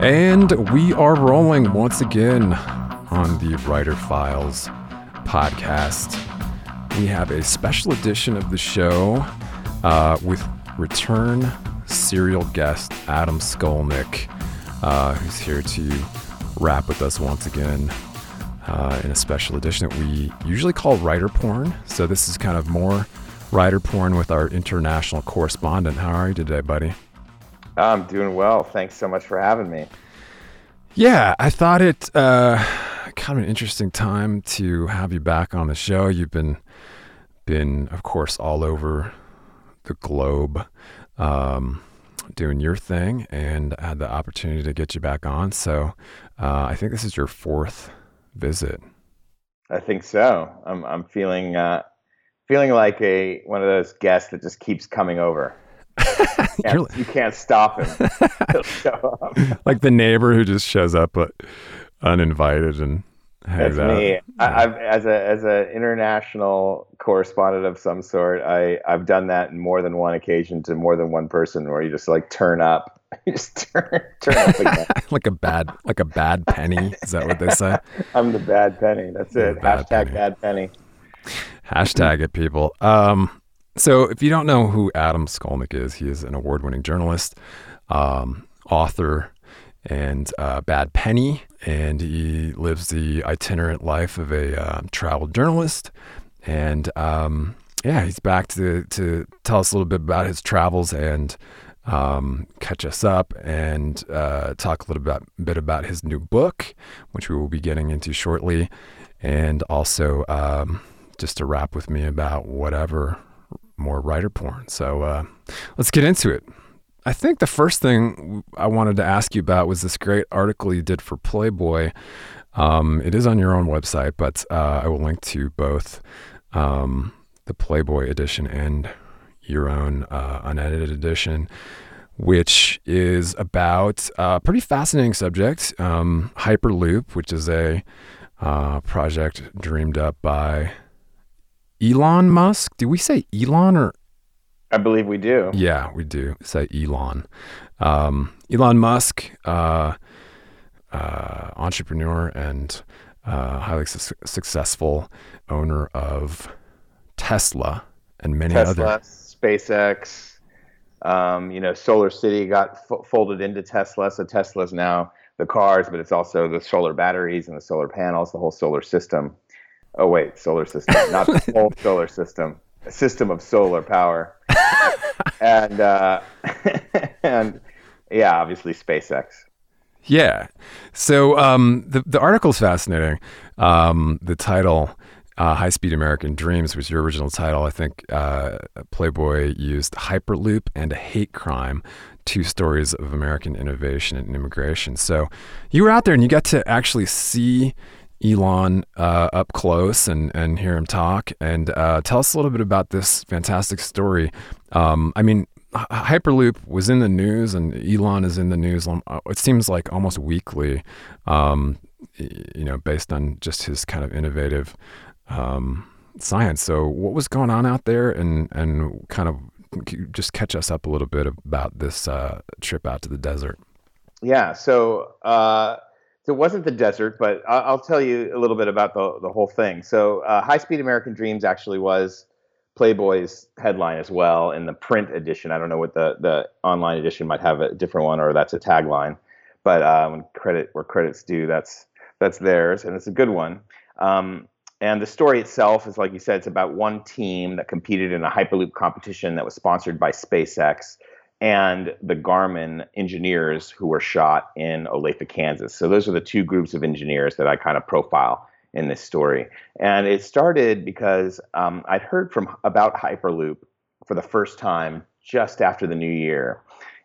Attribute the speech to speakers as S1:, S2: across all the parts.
S1: And we are rolling once again on the Writer Files podcast. We have a special edition of the show uh, with return serial guest Adam Skolnick, uh, who's here to rap with us once again uh, in a special edition that we usually call writer porn. So this is kind of more writer porn with our international correspondent. How are you today, buddy?
S2: I'm doing well. Thanks so much for having me.
S1: Yeah, I thought it uh, kind of an interesting time to have you back on the show. You've been been, of course, all over the globe um, doing your thing, and I had the opportunity to get you back on. So uh, I think this is your fourth visit.
S2: I think so. I'm I'm feeling uh, feeling like a one of those guests that just keeps coming over. Can't-
S1: You're
S2: can't stop him. He'll show up.
S1: like the neighbor who just shows up but uninvited and hangs
S2: That's
S1: out.
S2: me. I, I've as a as an international correspondent of some sort. I I've done that in more than one occasion to more than one person, where you just like turn up. You just turn turn up again.
S1: like a bad like a bad penny. Is that what they say?
S2: I'm the bad penny. That's it.
S1: Bad
S2: Hashtag
S1: penny.
S2: bad penny.
S1: Hashtag it, people. Um, so, if you don't know who Adam Skolnick is, he is an award winning journalist, um, author, and uh, bad penny. And he lives the itinerant life of a uh, travel journalist. And um, yeah, he's back to, to tell us a little bit about his travels and um, catch us up and uh, talk a little bit, bit about his new book, which we will be getting into shortly. And also, um, just to rap with me about whatever more writer porn. So uh, let's get into it. I think the first thing I wanted to ask you about was this great article you did for Playboy. Um, it is on your own website, but uh, I will link to both um, the Playboy edition and your own uh, unedited edition, which is about a pretty fascinating subject um, Hyperloop, which is a uh, project dreamed up by Elon Musk. Do we say Elon or
S2: I believe we do.
S1: yeah, we do say Elon. Um, Elon Musk, uh, uh, entrepreneur and uh, highly su- successful owner of Tesla and many
S2: Tesla,
S1: other.
S2: SpaceX, um, you know, Solar City got fo- folded into Tesla. So Tesla's now the cars, but it's also the solar batteries and the solar panels, the whole solar system. Oh wait, solar system, not the whole solar system. A system of solar power. and uh, and yeah, obviously SpaceX.
S1: Yeah. So um, the the article's fascinating. Um, the title, uh, "High Speed American Dreams," was your original title. I think uh, Playboy used Hyperloop and a hate crime, two stories of American innovation and immigration. So you were out there and you got to actually see Elon uh, up close and and hear him talk. And uh, tell us a little bit about this fantastic story. Um, I mean, Hyperloop was in the news, and Elon is in the news. Uh, it seems like almost weekly, um, you know, based on just his kind of innovative um, science. So, what was going on out there, and and kind of just catch us up a little bit about this uh, trip out to the desert.
S2: Yeah. So. So it wasn't the desert, but I'll, I'll, tell you a little bit about the, the whole thing. So, uh, High Speed American Dreams actually was Playboy's headline as well in the print edition. I don't know what the the online edition might have a different one or that's a tagline, but um, credit where credit's due, that's that's theirs, and it's a good one. Um, and the story itself is like you said, it's about one team that competed in a Hyperloop competition that was sponsored by SpaceX and the Garmin engineers who were shot in Olathe, Kansas. So those are the two groups of engineers that I kind of profile in this story. And it started because um, I'd heard from about Hyperloop for the first time just after the new year.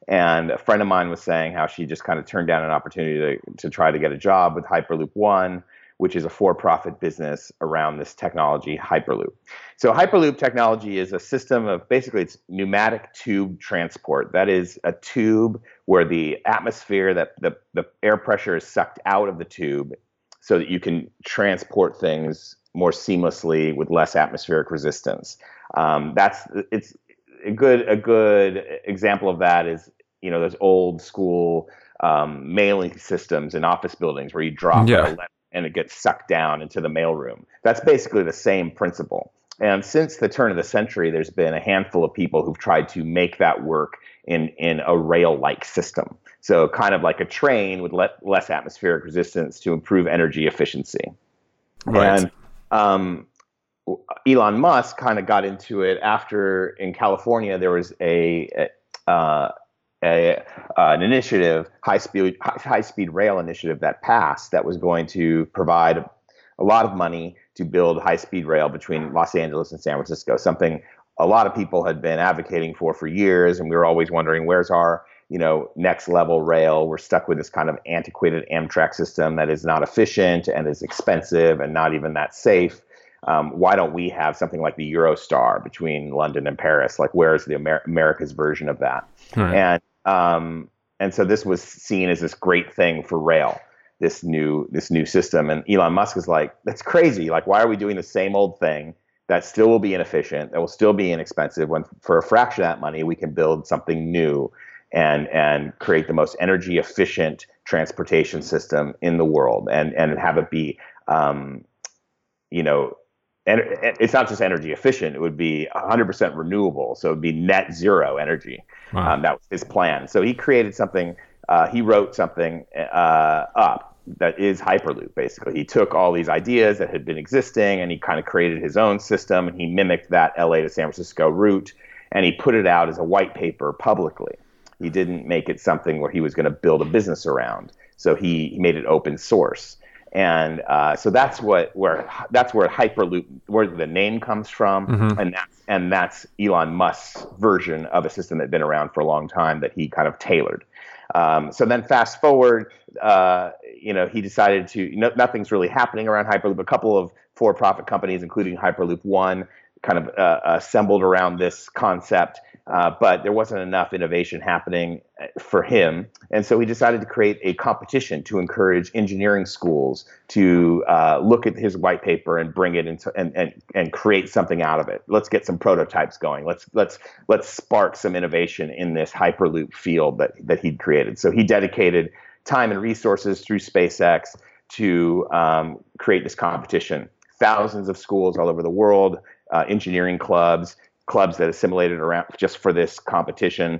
S2: And a friend of mine was saying how she just kind of turned down an opportunity to, to try to get a job with Hyperloop One, which is a for profit business around this technology, Hyperloop. So, Hyperloop technology is a system of basically it's pneumatic tube transport. That is a tube where the atmosphere, that the, the air pressure is sucked out of the tube so that you can transport things more seamlessly with less atmospheric resistance. Um, that's it's a good a good example of that is you know those old school um, mailing systems in office buildings where you drop yeah. And it gets sucked down into the mailroom. That's basically the same principle. And since the turn of the century, there's been a handful of people who've tried to make that work in in a rail-like system. So kind of like a train with le- less atmospheric resistance to improve energy efficiency. Right. And um, Elon Musk kind of got into it after in California there was a, a, uh, a uh, an initiative, high speed high speed rail initiative that passed that was going to provide a lot of money to build high speed rail between Los Angeles and San Francisco. Something a lot of people had been advocating for for years, and we were always wondering where's our you know next level rail. We're stuck with this kind of antiquated Amtrak system that is not efficient and is expensive and not even that safe. Um, why don't we have something like the Eurostar between London and Paris? Like, where's the Amer- America's version of that? Right. And um, and so this was seen as this great thing for rail, this new this new system. And Elon Musk is like, that's crazy. Like, why are we doing the same old thing? that still will be inefficient, that will still be inexpensive. When for a fraction of that money, we can build something new and and create the most energy efficient transportation system in the world, and and have it be, um, you know. And it's not just energy efficient; it would be 100% renewable. So it would be net zero energy. Wow. Um, that was his plan. So he created something. Uh, he wrote something uh, up that is Hyperloop, basically. He took all these ideas that had been existing and he kind of created his own system and he mimicked that LA to San Francisco route and he put it out as a white paper publicly. He didn't make it something where he was going to build a business around. So he, he made it open source. And uh, so that's what where that's where Hyperloop where the name comes from, mm-hmm. and that's and that's Elon Musk's version of a system that's been around for a long time that he kind of tailored. Um, so then fast forward, uh, you know, he decided to, no, nothing's really happening around Hyperloop. A couple of for-profit companies, including Hyperloop One, kind of uh, assembled around this concept, uh, but there wasn't enough innovation happening uh, for him. And so he decided to create a competition to encourage engineering schools to uh, look at his white paper and bring it into and, and, and create something out of it. Let's get some prototypes going. Let's let's let's spark some innovation in this Hyperloop field that that he'd created. So he dedicated time and resources through SpaceX to um, create this competition. Thousands of schools all over the world, uh, engineering clubs, clubs that assimilated around just for this competition,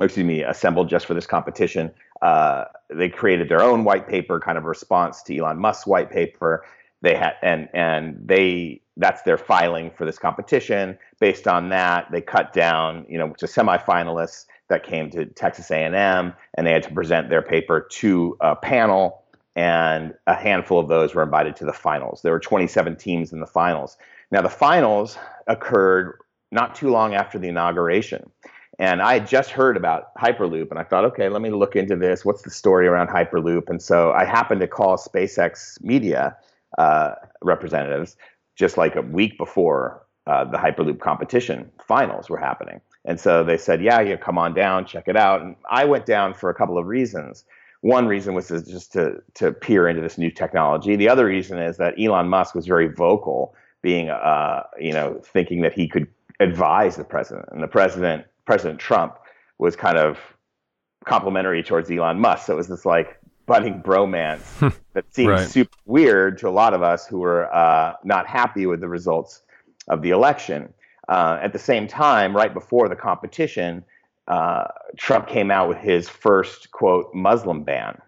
S2: excuse me, assembled just for this competition. Uh, they created their own white paper, kind of response to Elon Musk's white paper. they had and and they that's their filing for this competition. Based on that, they cut down, you know, to semifinalists that came to Texas A&M, and they had to present their paper to a panel, and a handful of those were invited to the finals. There were 27 teams in the finals. Now, the finals occurred not too long after the inauguration. And I had just heard about Hyperloop, and I thought, okay, let me look into this. What's the story around Hyperloop? And so I happened to call SpaceX media uh, representatives just like a week before uh, the Hyperloop competition finals were happening. And so they said, yeah, you come on down, check it out. And I went down for a couple of reasons. One reason was just to, to peer into this new technology. The other reason is that Elon Musk was very vocal, being, uh, you know, thinking that he could advise the president. And the president, President Trump, was kind of complimentary towards Elon Musk. So it was this like budding bromance hmm. that seemed right. super weird to a lot of us who were uh, not happy with the results of the election. Uh, at the same time, right before the competition, uh, Trump came out with his first quote Muslim ban.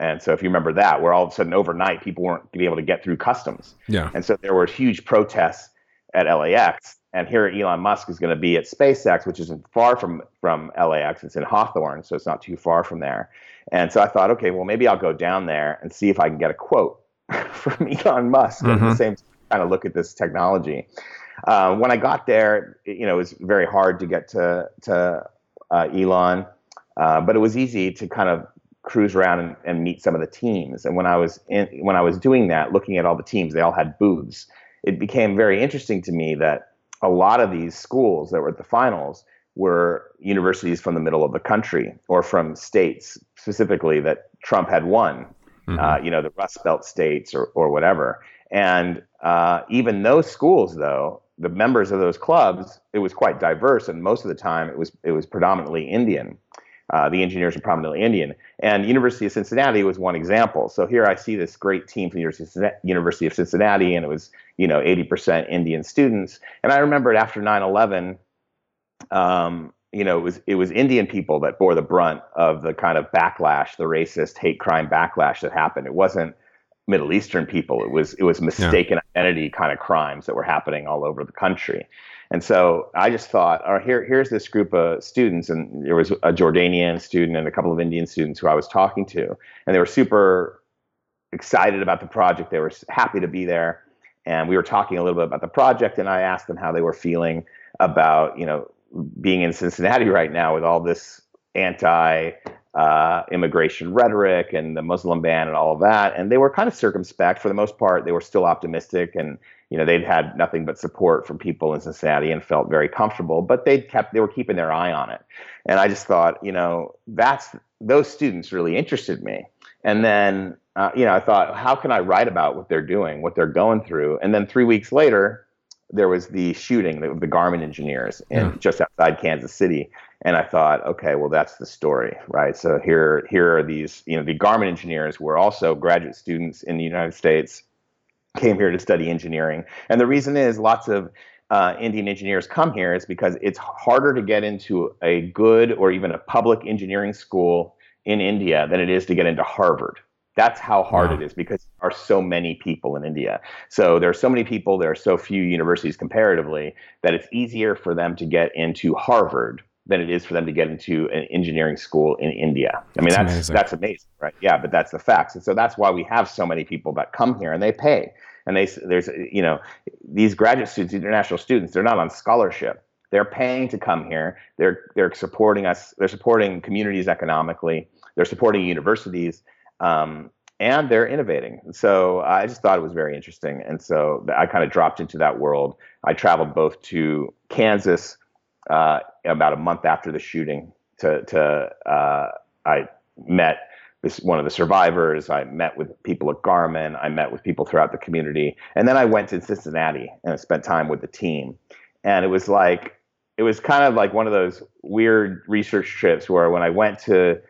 S2: And so, if you remember that, where all of a sudden overnight people weren't going to be able to get through customs.
S1: Yeah.
S2: And so there were huge protests at LAX. And here Elon Musk is going to be at SpaceX, which isn't far from from LAX. It's in Hawthorne, so it's not too far from there. And so I thought, okay, well, maybe I'll go down there and see if I can get a quote from Elon Musk mm-hmm. at the mm-hmm. same time, kind of look at this technology. Uh, when I got there, you know, it was very hard to get to to uh, Elon, uh, but it was easy to kind of cruise around and, and, meet some of the teams. And when I was in, when I was doing that, looking at all the teams, they all had booths. It became very interesting to me that a lot of these schools that were at the finals were universities from the middle of the country or from states specifically that Trump had won, mm-hmm. uh, you know, the Rust Belt states or, or whatever. And uh, even those schools, though, the members of those clubs, it was quite diverse, and most of the time it was it was predominantly Indian. Uh, the engineers are prominently Indian, and University of Cincinnati was one example. So here I see this great team from University of Cincinnati, and it was you know 80% Indian students. And I remembered after 9/11, um, you know, it was it was Indian people that bore the brunt of the kind of backlash, the racist hate crime backlash that happened. It wasn't Middle Eastern people. It was it was mistaken yeah. identity kind of crimes that were happening all over the country. And so I just thought, all right, here here's this group of students, and there was a Jordanian student and a couple of Indian students who I was talking to, and they were super excited about the project. They were happy to be there, and we were talking a little bit about the project, and I asked them how they were feeling about you know being in Cincinnati right now with all this anti uh, immigration rhetoric and the Muslim ban and all of that. And they were kind of circumspect for the most part. They were still optimistic and you know they'd had nothing but support from people in Cincinnati and felt very comfortable. But they kept they were keeping their eye on it. And I just thought, you know, that's those students really interested me. And then uh, you know I thought, how can I write about what they're doing, what they're going through? And then three weeks later, there was the shooting of the Garmin engineers in yeah. just outside Kansas City, and I thought, okay, well that's the story, right? So here here are these, you know, the Garmin engineers were also graduate students in the United States, came here to study engineering, and the reason is lots of uh, Indian engineers come here is because it's harder to get into a good or even a public engineering school in India than it is to get into Harvard that's how hard wow. it is because there are so many people in India. So there are so many people, there are so few universities comparatively, that it's easier for them to get into Harvard than it is for them to get into an engineering school in India. I mean, that's that's amazing, that's amazing right? Yeah, but that's the facts. And so that's why we have so many people that come here and they pay. And they there's you know these graduate students, international students, they're not on scholarship. They're paying to come here. They're they're supporting us. They're supporting communities economically. They're supporting universities um, and they're innovating. So I just thought it was very interesting. And so I kind of dropped into that world. I traveled both to Kansas uh, about a month after the shooting to, to uh, I met this one of the survivors. I met with people at Garmin. I met with people throughout the community. And then I went to Cincinnati and I spent time with the team. And it was like, it was kind of like one of those weird research trips where when I went to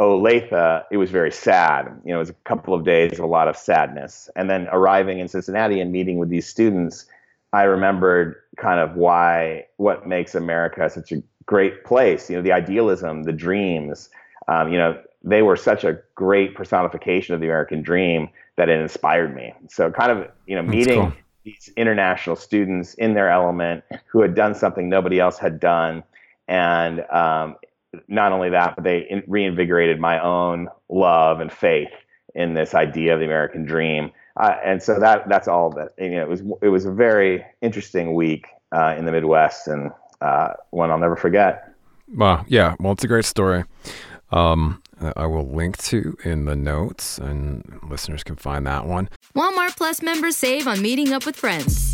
S2: Olathe, it was very sad. You know, it was a couple of days of a lot of sadness. And then arriving in Cincinnati and meeting with these students, I remembered kind of why, what makes America such a great place. You know, the idealism, the dreams, um, you know, they were such a great personification of the American dream that it inspired me. So kind of, you know, meeting cool. these international students in their element who had done something nobody else had done. And um, not only that, but they in- reinvigorated my own love and faith in this idea of the American dream. Uh, and so that that's all that you know. It was it was a very interesting week uh, in the Midwest and uh, one I'll never forget.
S1: Wow, yeah. Well, it's a great story. Um, I will link to in the notes, and listeners can find that one.
S3: Walmart Plus members save on meeting up with friends.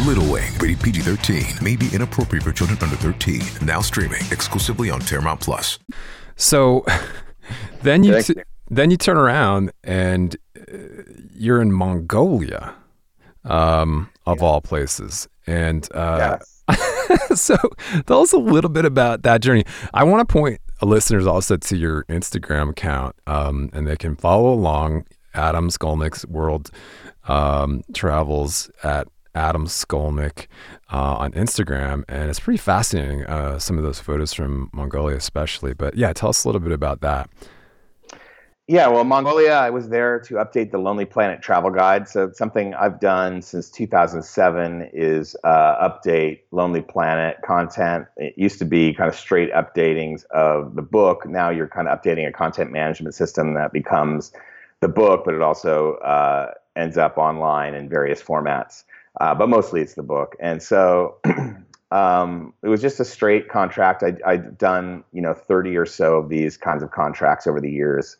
S4: Little Wing, rated PG 13, may be inappropriate for children under 13. Now streaming exclusively on Paramount Plus.
S1: So then you, t- then you turn around and uh, you're in Mongolia, um, of yeah. all places. And uh, yes. so tell us a little bit about that journey. I want to point listeners also to your Instagram account, um, and they can follow along Adam Skolnick's World um, Travels at Adam Skolnick uh, on Instagram, and it's pretty fascinating. Uh, some of those photos from Mongolia, especially. But yeah, tell us a little bit about that.
S2: Yeah, well, Mongolia, I was there to update the Lonely Planet travel guide. So something I've done since 2007 is uh, update Lonely Planet content. It used to be kind of straight updatings of the book. Now you're kind of updating a content management system that becomes the book, but it also uh, ends up online in various formats uh, but mostly it's the book. And so um, it was just a straight contract. I, I'd done you know 30 or so of these kinds of contracts over the years,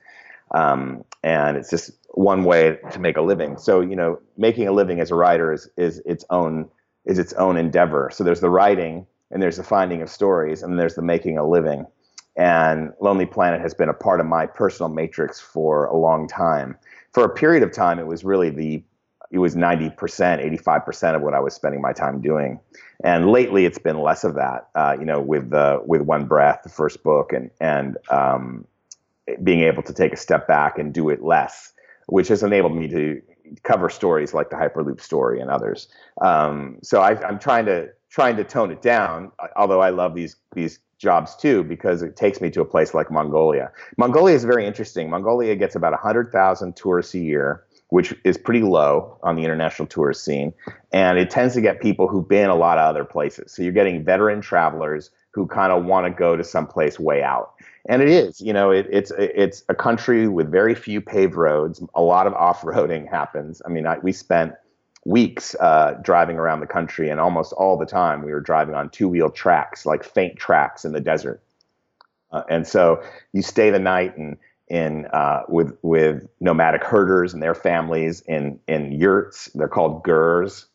S2: um, and it's just one way to make a living. So you know, making a living as a writer is is its own is its own endeavor. So there's the writing, and there's the finding of stories, and there's the making a living. And Lonely Planet has been a part of my personal matrix for a long time. For a period of time, it was really the it was 90%, 85% of what I was spending my time doing. And lately it's been less of that, uh, you know, with, the with One Breath, the first book, and, and um, being able to take a step back and do it less, which has enabled me to cover stories like the Hyperloop story and others. Um, so I, I'm trying to trying to tone it down, although I love these these jobs too because it takes me to a place like Mongolia. Mongolia is very interesting. Mongolia gets about 100,000 tourists a year which is pretty low on the international tourist scene. And it tends to get people who've been a lot of other places. So you're getting veteran travelers who kind of want to go to some place way out. And it is, you know, it, it's it's a country with very few paved roads. A lot of off-roading happens. I mean, I, we spent weeks uh, driving around the country, and almost all the time we were driving on two-wheel tracks, like faint tracks in the desert. Uh, and so you stay the night and in uh, with with nomadic herders and their families in in yurts. They're called gers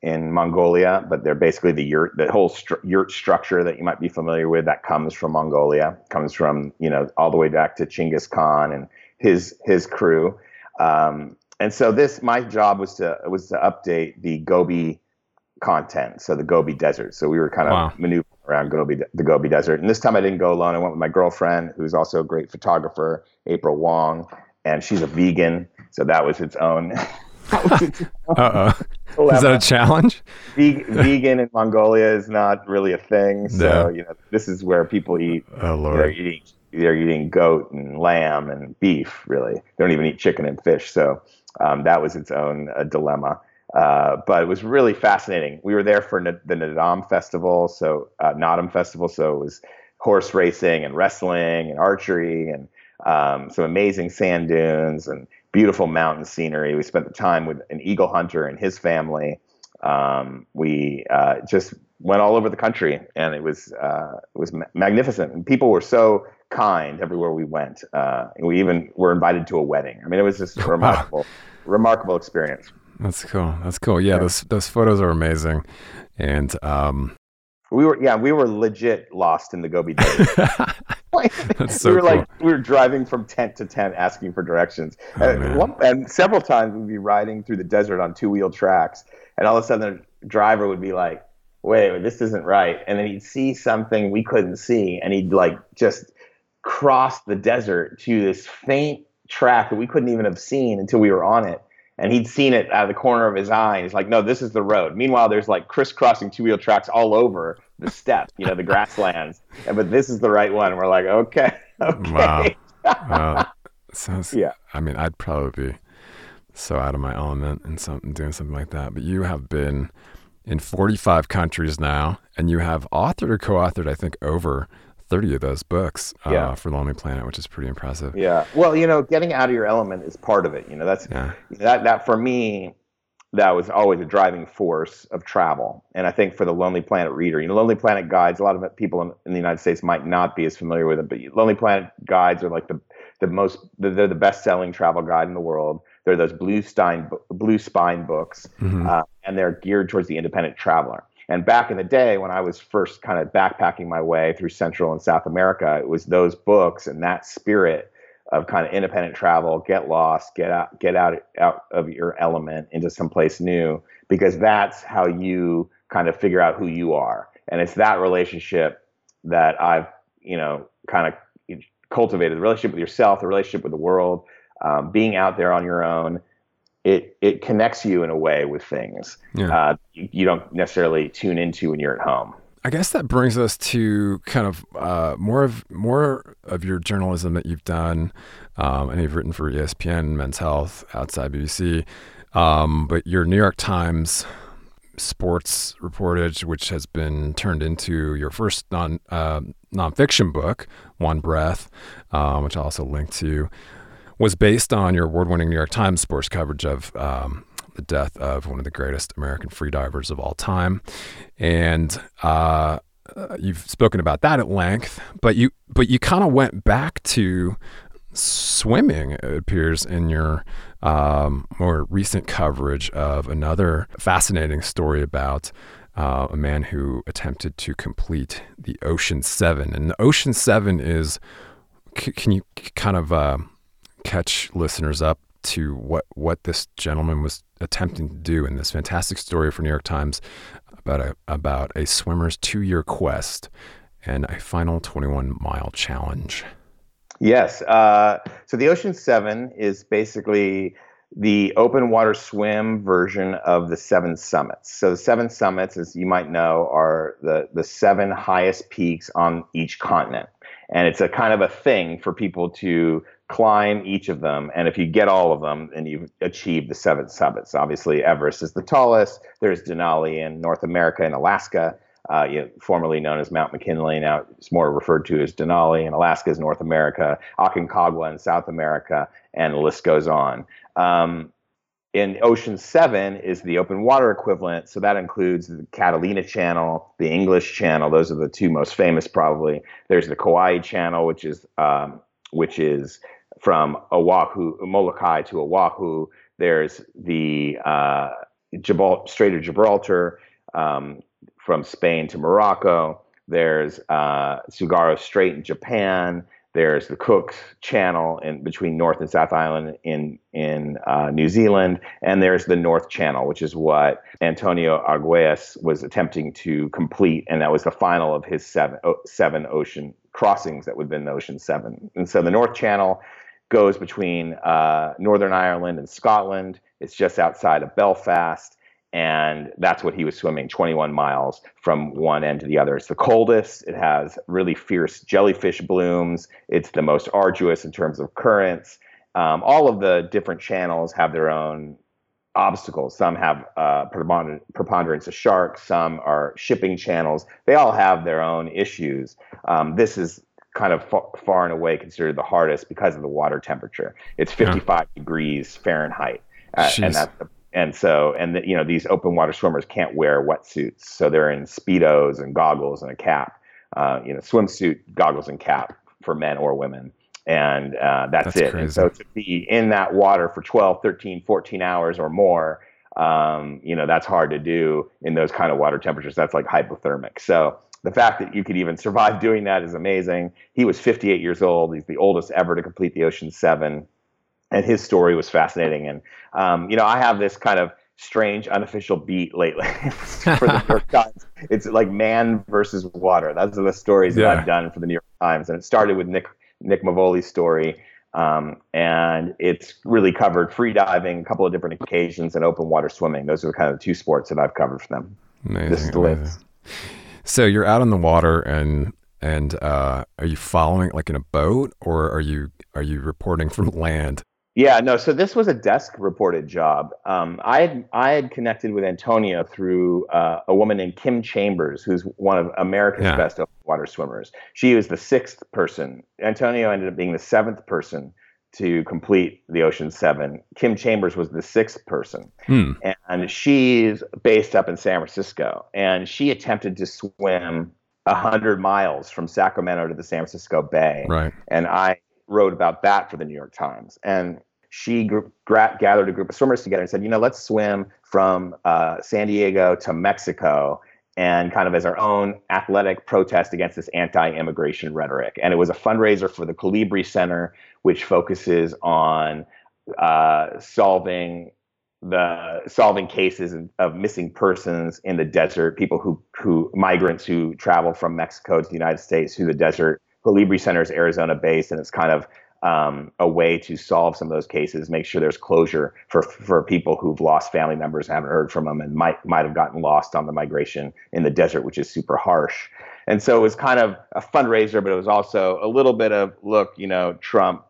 S2: in Mongolia, but they're basically the yurt, the whole stru- yurt structure that you might be familiar with that comes from Mongolia, comes from you know all the way back to Chinggis Khan and his his crew. Um, and so this my job was to was to update the Gobi content, so the Gobi Desert. So we were kind of wow. maneuvering around Gobi, the Gobi Desert. And this time I didn't go alone. I went with my girlfriend, who's also a great photographer, April Wong, and she's a vegan. So that was its own.
S1: uh oh. Is that a challenge?
S2: vegan in Mongolia is not really a thing. So, no. you know, this is where people eat.
S1: Oh, Lord.
S2: They're eating, they're eating goat and lamb and beef, really. They don't even eat chicken and fish. So um, that was its own uh, dilemma. Uh, but it was really fascinating. We were there for N- the Naadam Festival, so uh, Naadam Festival, so it was horse racing and wrestling and archery and um, some amazing sand dunes and beautiful mountain scenery. We spent the time with an eagle hunter and his family, Um, we uh, just went all over the country, and it was uh, it was ma- magnificent. And people were so kind everywhere we went. Uh, and we even were invited to a wedding. I mean, it was just a remarkable, remarkable experience.
S1: That's cool. That's cool. Yeah, those those photos are amazing, and um,
S2: We were yeah, we were legit lost in the Gobi Desert.
S1: that's so
S2: we were
S1: cool.
S2: like we were driving from tent to tent asking for directions.
S1: Oh,
S2: and, one, and several times we'd be riding through the desert on two wheel tracks, and all of a sudden the driver would be like, "Wait, this isn't right," and then he'd see something we couldn't see, and he'd like just cross the desert to this faint track that we couldn't even have seen until we were on it. And he'd seen it out of the corner of his eye. And he's like, no, this is the road. Meanwhile, there's like crisscrossing two wheel tracks all over the steppe, you know, the grasslands. And, but this is the right one. We're like, okay, okay.
S1: Wow. Wow. Sounds,
S2: Yeah.
S1: I mean, I'd probably be so out of my element and something doing something like that. But you have been in 45 countries now, and you have authored or co-authored, I think, over 30 of those books uh,
S2: Yeah.
S1: for Lonely Planet, which is pretty impressive.
S2: Yeah. Well, you know, getting out of your element is part of it. You know, that's
S1: Yeah.
S2: that that for me, that was always a driving force of travel. And I think for the Lonely Planet reader, you know, Lonely Planet guides, a lot of people in, in the United States might not be as familiar with it, but Lonely Planet guides are like the the most they're the best selling travel guide in the world. They're those blue spine blue spine books, uh, and they're geared towards the independent traveler. And back in the day, when I was first kind of backpacking my way through Central and South America, it was those books and that spirit of kind of independent travel, get lost, get out, get out, out of your element into someplace new, because that's how you kind of figure out who you are. And it's that relationship that I've, you know, kind of cultivated the relationship with yourself, the relationship with the world, um, being out there on your own. It, it connects you in a way with things
S1: Yeah.
S2: uh, you, you don't necessarily tune into when you're at home.
S1: I guess that brings us to kind of uh, more of more of your journalism that you've done, um, and you've written for ESPN, Men's Health, Outside BBC, um, but your New York Times sports reportage, which has been turned into your first non uh, nonfiction book, One Breath, um, which I also linked to, was based on your award-winning New York Times sports coverage of um, the death of one of the greatest American freedivers of all time, and uh, you've spoken about that at length. But you but you kind of went back to swimming. It appears in your um, more recent coverage of another fascinating story about. Uh, a man who attempted to complete the Ocean Seven, and the Ocean Seven is. C- can you kind of uh, catch listeners up to what what this gentleman was attempting to do in this fantastic story for New York Times about a about a swimmer's two year quest and a final 21 mile challenge.
S2: Yes. Uh, so the Ocean Seven is basically the open water swim version of the Seven Summits. So the Seven Summits, as you might know, are the the seven highest peaks on each continent, and it's a kind of a thing for people to climb each of them. And if you get all of them, then you've achieved the seven summits. Obviously, Everest is the tallest. There's Denali in North America and Alaska uh, you know, formerly known as Mount McKinley. Now it's more referred to as Denali, and Alaska is North America, Aconcagua in South America, and the list goes on. Um, in Ocean 7 is the open water equivalent, so that includes the Catalina Channel, the English Channel. Those are the two most famous, probably. There's the Ka'iwi Channel, which is um, which is from Oahu, Molokai to Oahu. There's the uh, Gibral- Strait of Gibraltar. Um, from Spain to Morocco. There's uh, Tsugaru Strait in Japan. There's the Cook Channel in between North and South Island in in uh, New Zealand, and there's the North Channel, which is what Antonio Arguelles was attempting to complete, and that was the final of his seven o- seven ocean crossings that would have been Ocean Seven. And so the North Channel goes between uh, Northern Ireland and Scotland. It's just outside of Belfast and that's what he was swimming 21 miles from one end to the other. It's the coldest. It has really fierce jellyfish blooms. It's the most arduous in terms of currents. Um, all of the different channels have their own obstacles. Some have uh, preponderance, of sharks. Some are shipping channels. They all have their own issues. Um, this is kind of far, far and away considered the hardest because of the water temperature. It's 55 degrees Fahrenheit, uh, and that's the and so and the, you know these open water swimmers can't wear wetsuits, so they're in speedos and goggles and a cap, uh, you know, swimsuit, goggles and cap for men or women, and uh, that's,
S1: That's
S2: it.
S1: crazy.
S2: And so to be in that water for 12, 13, 14 hours or more, um, you know, that's hard to do in those kind of water temperatures. That's like hypothermic. So the fact that you could even survive doing that is amazing. He was 58 years old. He's the oldest ever to complete the Ocean Seven, and his story was fascinating. And um, you know, I have this kind of strange unofficial beat lately for the New York Times. It's like man versus water. Those are the stories
S1: Yeah.
S2: that I've done for the New York Times, and it started with Nick Nick Mevoli's story. Um, and it's really covered free diving, a couple of different occasions, and open water swimming. Those are kind of the two sports that I've covered for them.
S1: Amazing.
S2: This is the list.
S1: So you're out on the water and and uh, are you following like in a boat or are you are you reporting from land?
S2: Yeah, no. So this was a desk reported job. Um, I had I had connected with Antonio through uh, a woman named Kim Chambers, who's one of America's
S1: Yeah.
S2: best water swimmers. She was the sixth person. Antonio ended up being the seventh person to complete the Ocean Seven. Kim Chambers was the sixth person,
S1: Hmm.
S2: and she's based up in San Francisco. And she attempted to swim hundred miles from Sacramento to the San Francisco Bay
S1: Right.
S2: and I wrote about that for the New York Times. And she gr- gra- gathered a group of swimmers together and said, you know, let's swim from uh, San Diego to Mexico and kind of as our own athletic protest against this anti-immigration rhetoric. And it was a fundraiser for the Colibri Center, which focuses on uh, solving the solving cases of missing persons in the desert, people who who migrants who travel from Mexico to the United States through the desert. Colibri Center is Arizona based, and it's kind of um, a way to solve some of those cases, make sure there's closure for for people who've lost family members, and haven't heard from them, and might might have gotten lost on the migration in the desert, which is super harsh. And so it was kind of a fundraiser, but it was also a little bit of look, you know, Trump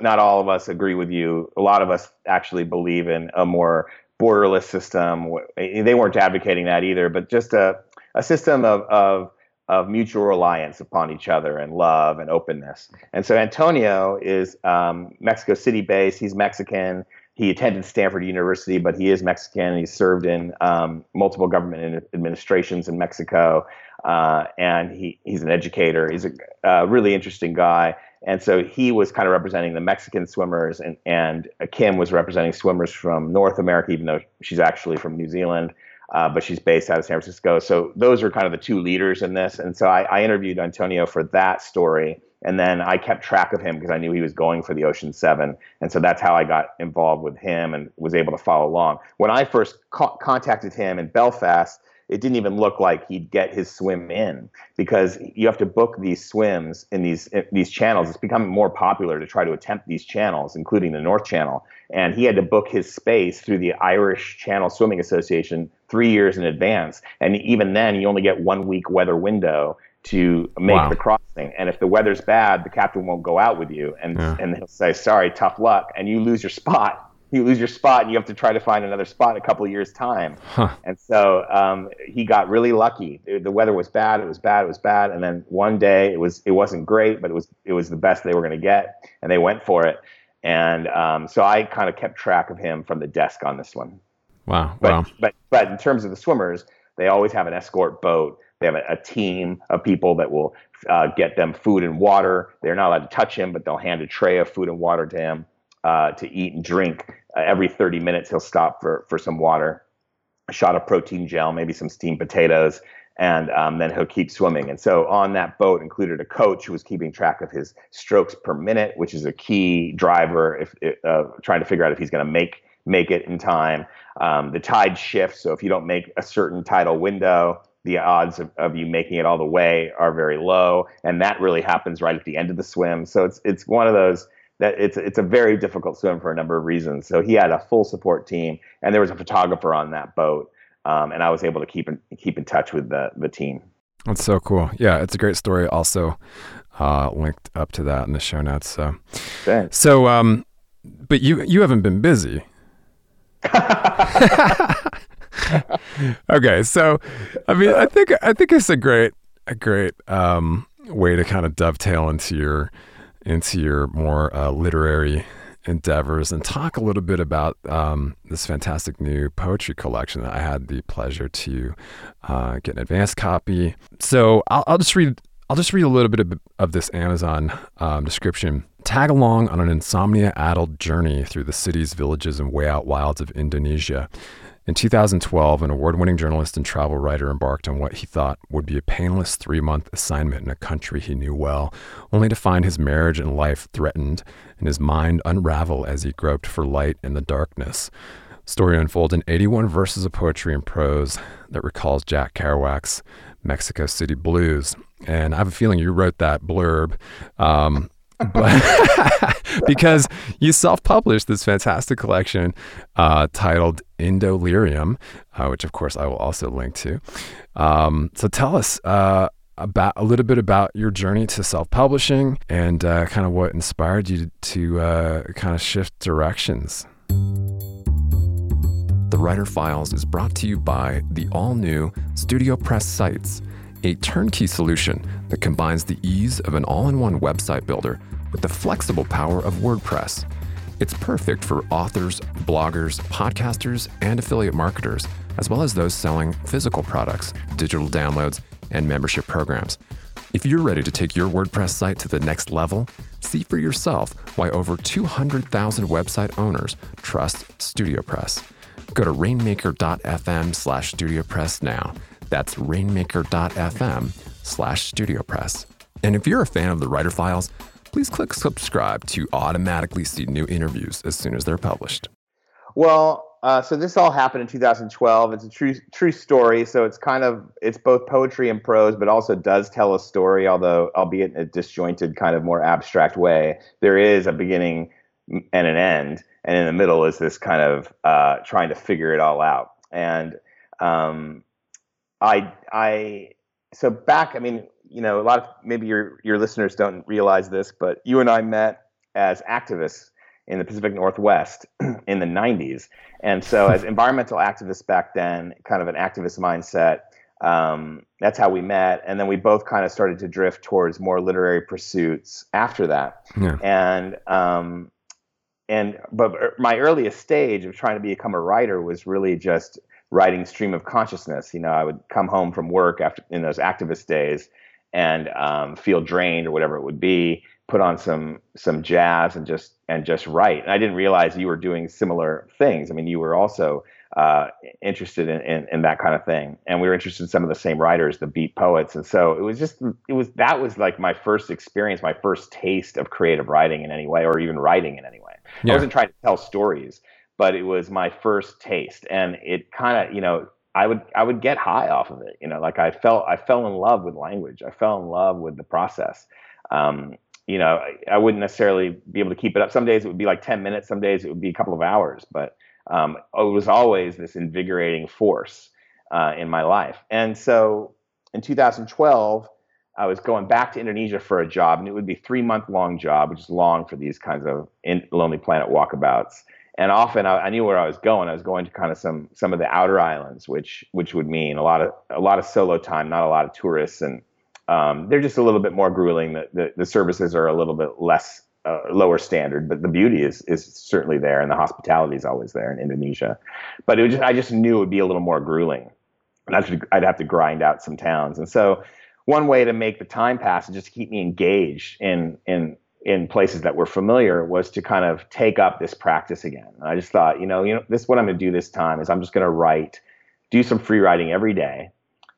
S2: not all of us agree with you. A lot of us actually believe in a more borderless system. They weren't advocating that either, but just a, a system of, of, of mutual reliance upon each other and love and openness. And so Antonio is um, Mexico City based. He's Mexican. He attended Stanford University, but he is Mexican. He served in um, multiple government administrations in Mexico, uh, and he, he's an educator. He's a really interesting guy. And so he was kind of representing the Mexican swimmers, and, and Kim was representing swimmers from North America, even though she's actually from New Zealand, uh, but she's based out of San Francisco. So those are kind of the two leaders in this. And so I, I interviewed Antonio for that story. And then I kept track of him because I knew he was going for the Ocean Seven. And so that's how I got involved with him and was able to follow along. When I first co- contacted him in Belfast, it didn't even look like he'd get his swim in because you have to book these swims in these in these channels. It's becoming more popular to try to attempt these channels, including the North Channel. And he had to book his space through the Irish Channel Swimming Association three years in advance. And even then, you only get one week weather window to make
S1: Wow.
S2: the crossing. And if the weather's bad, the captain won't go out with you, and
S1: Yeah.
S2: and he'll say, "Sorry, tough luck," and you lose your spot. You lose your spot, and you have to try to find another spot in a couple of years' time.
S1: Huh.
S2: And so um, he got really lucky. The the weather was bad. It was bad. It was bad. And then one day it was it wasn't great, but it was it was the best they were going to get, and they went for it. And um, so I kind of kept track of him from the desk on this one.
S1: Wow.
S2: But
S1: Wow.
S2: but but in terms of the swimmers, they always have an escort boat. They have a, a team of people that will uh, get them food and water. They're not allowed to touch him, but they'll hand a tray of food and water to him uh, to eat and drink. Uh, every 30 minutes, he'll stop for for some water, a shot of protein gel, maybe some steamed potatoes, and um, then he'll keep swimming. And so on that boat included a coach who was keeping track of his strokes per minute, which is a key driver if uh, trying to figure out if he's going to make make it in time. Um, the tide shifts, so if you don't make a certain tidal window, the odds of, of you making it all the way are very low, and that really happens right at the end of the swim. So it's it's one of those that it's it's a very difficult swim for a number of reasons. So he had a full support team, and there was a photographer on that boat, um, and I was able to keep in, keep in touch with the the team.
S1: That's so cool. Yeah, it's a great story. Also, uh, linked up to that in the show notes. So,
S2: Thanks.
S1: so, um, but you you haven't been busy. okay, so I mean, I think I think it's a great a great um, way to kind of dovetail into your into your more uh, literary endeavors and talk a little bit about um, this fantastic new poetry collection that I had the pleasure to uh, get an advance copy. So I'll, I'll, just read. I'll just read a little bit of, of this Amazon um, description. Tag along on an insomnia-addled journey through the cities, villages, and way out wilds of Indonesia. In 2012, an award winning journalist and travel writer embarked on what he thought would be a painless three month assignment in a country he knew well, only to find his marriage and life threatened and his mind unravel as he groped for light in the darkness. Story unfolds in 81 verses of poetry and prose that recalls Jack Kerouac's Mexico City Blues. And I have a feeling you wrote that blurb um, but because you self-published this fantastic collection uh, titled Indolirium, uh, which of course I will also link to. Um, so tell us uh, about a little bit about your journey to self-publishing and uh, kind of what inspired you to uh, kind of shift directions. The Writer Files is brought to you by the all-new StudioPress Sites a turnkey solution that combines the ease of an all in one website builder with the flexible power of WordPress. It's perfect for authors, bloggers, podcasters, and affiliate marketers, as well as those selling physical products, digital downloads, and membership programs. If you're ready to take your WordPress site to the next level, see for yourself why over 200,000 website owners trust StudioPress. Go to rainmaker.fm slash StudioPress now. That's rainmaker.fm slash StudioPress. And if you're a fan of the Writer Files, please click subscribe to automatically see new interviews as soon as they're published.
S2: Well, uh, so this all happened in 2012. It's a true true story. So it's kind of it's both poetry and prose, but also does tell a story, although albeit in a disjointed, kind of more abstract way. There is a beginning and an end, and in the middle is this kind of uh, trying to figure it all out. And um, I I so back. I mean, you know, a lot of maybe your your listeners don't realize this, but you and I met as activists in the Pacific Northwest in the 90s. And so, as environmental activists back then, kind of an activist mindset, um, that's how we met. And then we both kind of started to drift towards more literary pursuits after that. Yeah. And, um, and, but my earliest stage of trying to become a writer was really just writing stream of consciousness. You know, I would come home from work after in those activist days and um, feel drained or whatever it would be put on some some jazz and just and just write. And i didn't realize you were doing similar things. I mean you were also uh, interested in, in, in that kind of thing. And we were interested in some of the same writers the beat poets. And so it was just it was that was like my first experience my first taste of creative writing in any way or even writing in any way. Yeah. i wasn't trying to tell stories but it was my first taste. And it kind of you know I would I would get high off of it. You know, like I felt I fell in love with language. I fell in love with the process. Um, you know, I, I, wouldn't necessarily be able to keep it up. Some days it would be like 10 minutes. Some days it would be a couple of hours. But um, it was always this invigorating force uh, in my life. And so in 2012, I was going back to Indonesia for a job, and it would be three month long job, which is long for these kinds of in, Lonely Planet walkabouts and often I, I, knew where I was going. I was going to kind of some some of the outer islands, which which would mean a lot of a lot of solo time, not a lot of tourists, and um, they're just a little bit more grueling. The, the, the services are a little bit less uh, lower standard, but the beauty is is certainly there, and the hospitality is always there in Indonesia. But it just I just knew it would be a little more grueling, and I'd, I'd have to grind out some towns, and so one way to make the time pass and just to keep me engaged in in in places that were familiar was to kind of take up this practice again. And I just thought, you know, you know, this is what I'm going to do this time is I'm just going to write, do some free writing every day,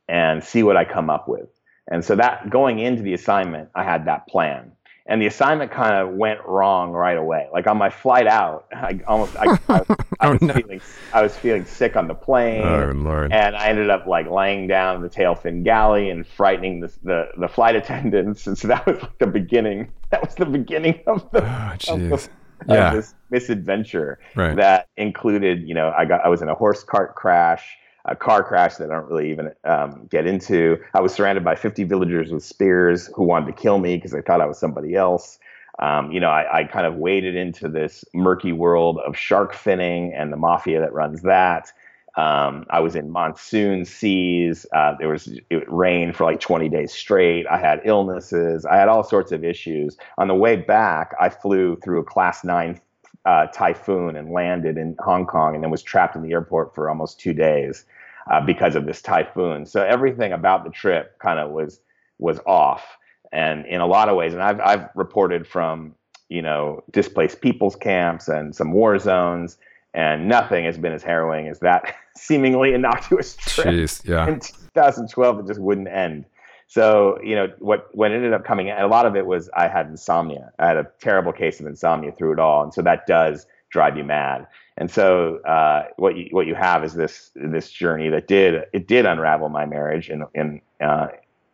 S2: and see what I come up with. And so that going into the assignment, I had that plan and the assignment kind of went wrong right away. Like on my flight out, I almost I, I, oh, I was oh, no. feeling I was feeling sick on the plane,
S1: oh, Lord.
S2: and I ended up like laying down in the tail fin galley and frightening the, the, the flight attendants. And so that was like the beginning. That was the beginning of the,
S1: oh,
S2: of,
S1: the yeah.
S2: of this misadventure
S1: right.
S2: that included, you know, I got I was in a horse cart crash a car crash that I don't really even um, get into. I was surrounded by 50 villagers with spears who wanted to kill me because they thought I was somebody else. Um, you know, I, I, kind of waded into this murky world of shark finning and the mafia that runs that. Um, I was in monsoon seas. Uh, there was it rained for like 20 days straight. I had illnesses. I had all sorts of issues. On the way back, I flew through a class nine uh, typhoon and landed in Hong Kong and then was trapped in the airport for almost two days uh, because of this typhoon. So everything about the trip kind of was was off, and in a lot of ways. And I've I've reported from you know displaced peoples camps and some war zones, and nothing has been as harrowing as that seemingly innocuous trip.
S1: Jeez, yeah.
S2: In 2012, it just wouldn't end. So you know what what ended up coming, a lot of it was I had insomnia. I had a terrible case of insomnia through it all, and so that does drive you mad. And so uh, what you what you have is this this journey that did it did unravel my marriage and and uh,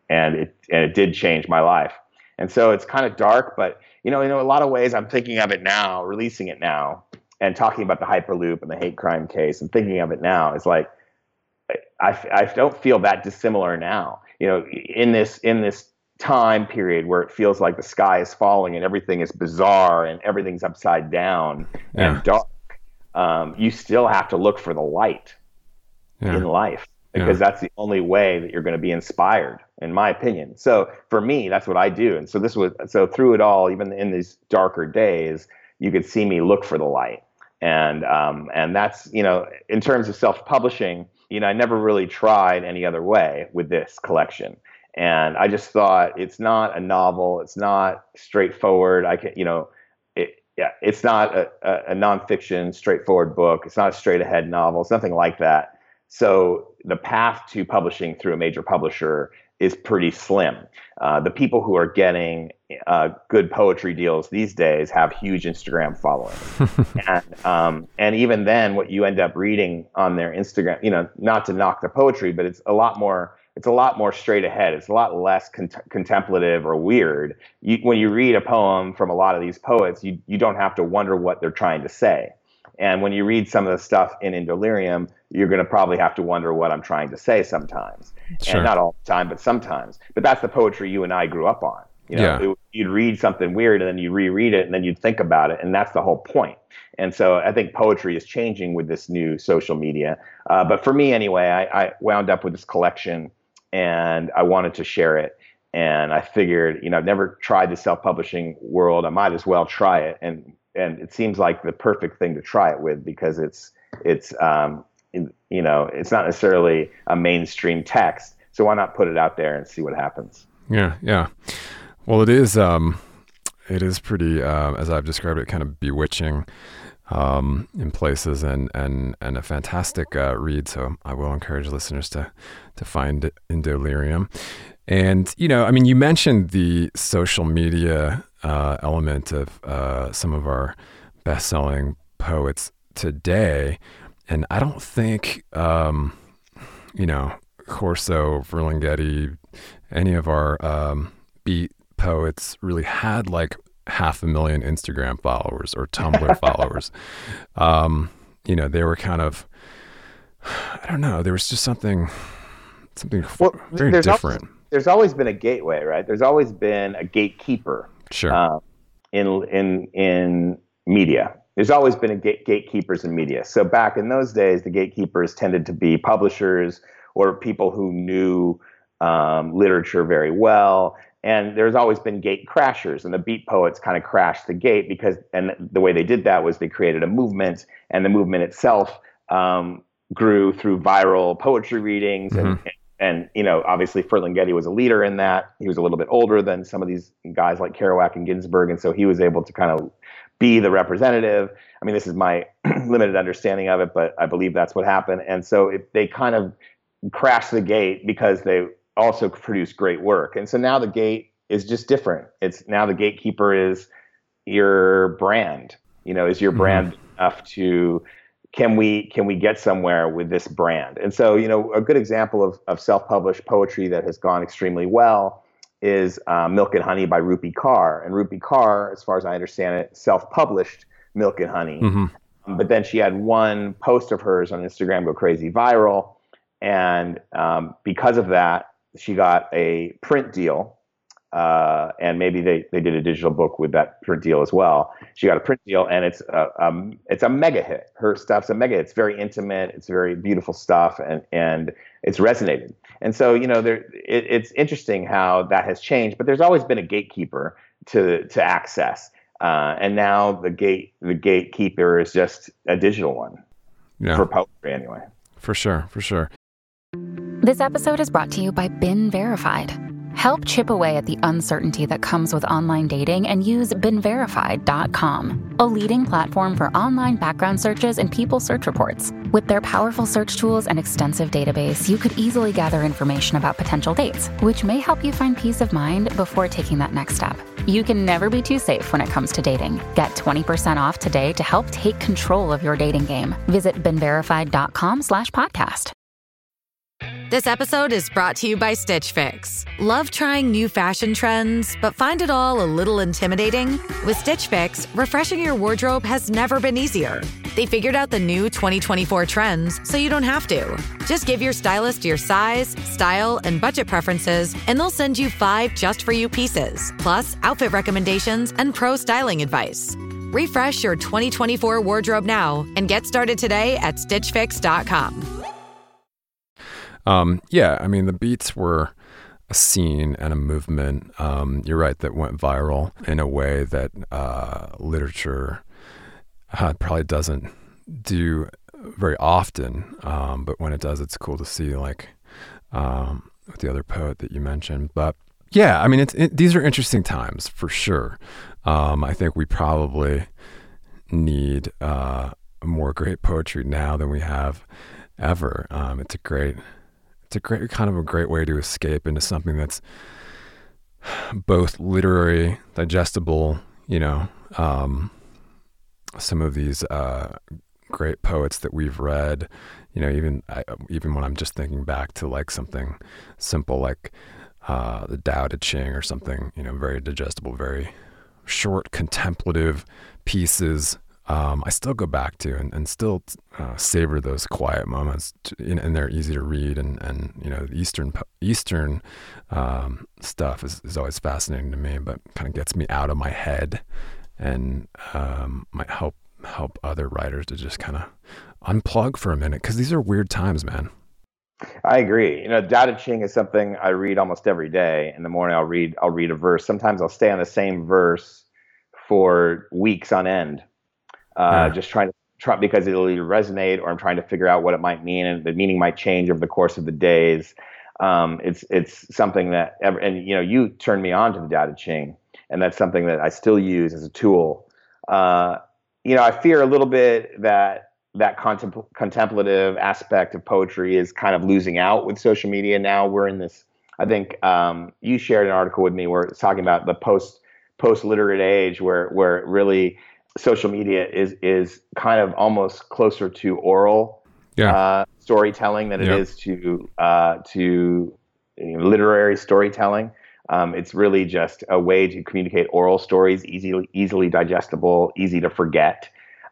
S2: and it and it did change my life. And so it's kind of dark, but you know, in a lot of ways, I'm thinking of it now, releasing it now, and talking about the Hyperloop and the hate crime case, and thinking of it now is like I, I don't feel that dissimilar now. You know, in this in this time period where it feels like the sky is falling and everything is bizarre and everything's upside down
S1: Yeah.
S2: and dark, um, you still have to look for the light
S1: Yeah.
S2: in life because that's the only way that you're going to be inspired, in my opinion. So for me, that's what I do. And so this was so through it all, even in these darker days, you could see me look for the light. And um, and that's you know in terms of self-publishing, you know I never really tried any other way with this collection. And I just thought it's not a novel, it's not straightforward. I can you know it, yeah, it's not a, a, a nonfiction, straightforward book. It's not a straight ahead novel. It's nothing like that. So the path to publishing through a major publisher is pretty slim. Uh, the people who are getting uh, good poetry deals these days have huge Instagram followings, and um, and even then, what you end up reading on their Instagram, you know, not to knock the poetry, but it's a lot more. It's a lot more straight ahead. It's a lot less cont- contemplative or weird. You, when you read a poem from a lot of these poets, you you don't have to wonder what they're trying to say. And when you read some of the stuff in Indolirium, you're going to probably have to wonder what I'm trying to say sometimes.
S1: Sure.
S2: And not all the time, but sometimes. But that's the poetry you and I grew up on. You know,
S1: Yeah.
S2: it- you'd read something weird and then you reread it and then you'd think about it. And that's the whole point. And so I think poetry is changing with this new social media. Uh, but for me, anyway, I, I wound up with this collection and I wanted to share it. And I figured, you know, I've never tried the self-publishing world. I might as well try it. And and it seems like the perfect thing to try it with because it's it's um, you know it's not necessarily a mainstream text. So why not put it out there and see what happens?
S1: Yeah, yeah. Well, it is. Um, it is pretty, uh, as I've described it, kind of bewitching um, in places, and and and a fantastic uh, read. So I will encourage listeners to to find it Indolirium. And you know, I mean, you mentioned the social media uh, element of uh, some of our best-selling poets today, and I don't think, um, you know, Corso, Ferlinghetti, any of our um, beat poets really had like half a million Instagram followers or Tumblr followers. Um, you know, they were kind of, I don't know, there was just something, something
S2: Well,
S1: very
S2: there's
S1: different.
S2: there's always been a gateway, right? There's always been a gatekeeper
S1: Sure.
S2: um, in in in media. There's always been a gate, gatekeepers in media. So back in those days, the gatekeepers tended to be publishers or people who knew um, literature very well. And there's always been gate crashers, and the beat poets kind of crashed the gate because, and the way they did that was they created a movement, and the movement itself um, grew through viral poetry readings and, and you know, obviously Ferlinghetti was a leader in that. He was a little bit older than some of these guys like Kerouac and Ginsberg, and so he was able to kind of be the representative. I mean, this is my limited understanding of it, but I believe that's what happened. And so it, they kind of crashed the gate because they also produced great work. And so now the gate is just different. It's now the gatekeeper is your brand. You know, is your mm-hmm. brand enough to can we can we get somewhere with this brand? And so, you know, a good example of, of self-published poetry that has gone extremely well is uh, Milk and Honey by Rupi Kaur. And Rupi Kaur, as far as I understand it, self-published Milk and Honey. Um, but then she had one post of hers on Instagram go crazy viral, and um, because of that, she got a print deal. Uh, and maybe they, they did a digital book with that print deal as well. She got a print deal, and it's a um, it's a mega hit. Her stuff's a mega. hit. It's very intimate. It's very beautiful stuff, and and it's resonated. And so you know, there it, it's interesting how that has changed. But there's always been a gatekeeper to to access. Uh, and now the gate the gatekeeper is just a digital one
S1: Yeah.
S2: for poetry anyway.
S1: For sure, for sure.
S5: This episode is brought to you by BeenVerified. Help chip away at the uncertainty that comes with online dating and use BeenVerified.com, a leading platform for online background searches and people search reports. With their powerful search tools and extensive database, you could easily gather information about potential dates, which may help you find peace of mind before taking that next step. You can never be too safe when it comes to dating. Get 20% off today to help take control of your dating game. Visit BeenVerified.com slash podcast.
S6: This episode is brought to you by Stitch Fix. Love trying new fashion trends, but find it all a little intimidating? With Stitch Fix, refreshing your wardrobe has never been easier. They figured out the new 2024 trends so you don't have to. Just give your stylist your size, style, and budget preferences, and they'll send you five just for you pieces, plus outfit recommendations and pro styling advice. Refresh your 2024 wardrobe now and get started today at StitchFix.com.
S1: Um, yeah, I mean, the beats were a scene and a movement. Um, you're right, that went viral in a way that uh, literature uh, probably doesn't do very often. Um, but when it does, it's cool to see, like um, with the other poet that you mentioned. But yeah, I mean, it's it, these are interesting times for sure. Um, I think we probably need uh, more great poetry now than we have ever. Um, it's a great it's a great kind of a great way to escape into something that's both literary, digestible, you know, um, some of these uh, great poets that we've read, you know, even I, even when I'm just thinking back to like something simple like uh, the Tao Te Ching or something, you know, very digestible, very short, contemplative pieces um, I still go back to and, and still uh, savor those quiet moments, to, and, they're easy to read. And, and you know, Eastern Eastern um, stuff is, is always fascinating to me, but kind of gets me out of my head and um, might help help other writers to just kind of unplug for a minute because these are weird times, man.
S2: I agree. You know, Te Ching is something I read almost every day. In the morning, I'll read I'll read a verse. Sometimes I'll stay on the same verse for weeks on end uh, yeah. just trying to try because it'll either resonate or I'm trying to figure out what it might mean, and the meaning might change over the course of the days. Um, it's it's something that ever, and you know you turned me on to the Tao Te Ching, and that's something that I still use as a tool. Uh, you know, I fear a little bit that that contempl- contemplative aspect of poetry is kind of losing out with social media. Now we're in this. I think um, you shared an article with me where it's talking about the post post literate age, where where really social media is is kind of almost closer to oral
S1: yeah.
S2: uh, storytelling than it is to uh, to you know, literary storytelling. Um, it's really just a way to communicate oral stories, easily easily digestible, easy to forget.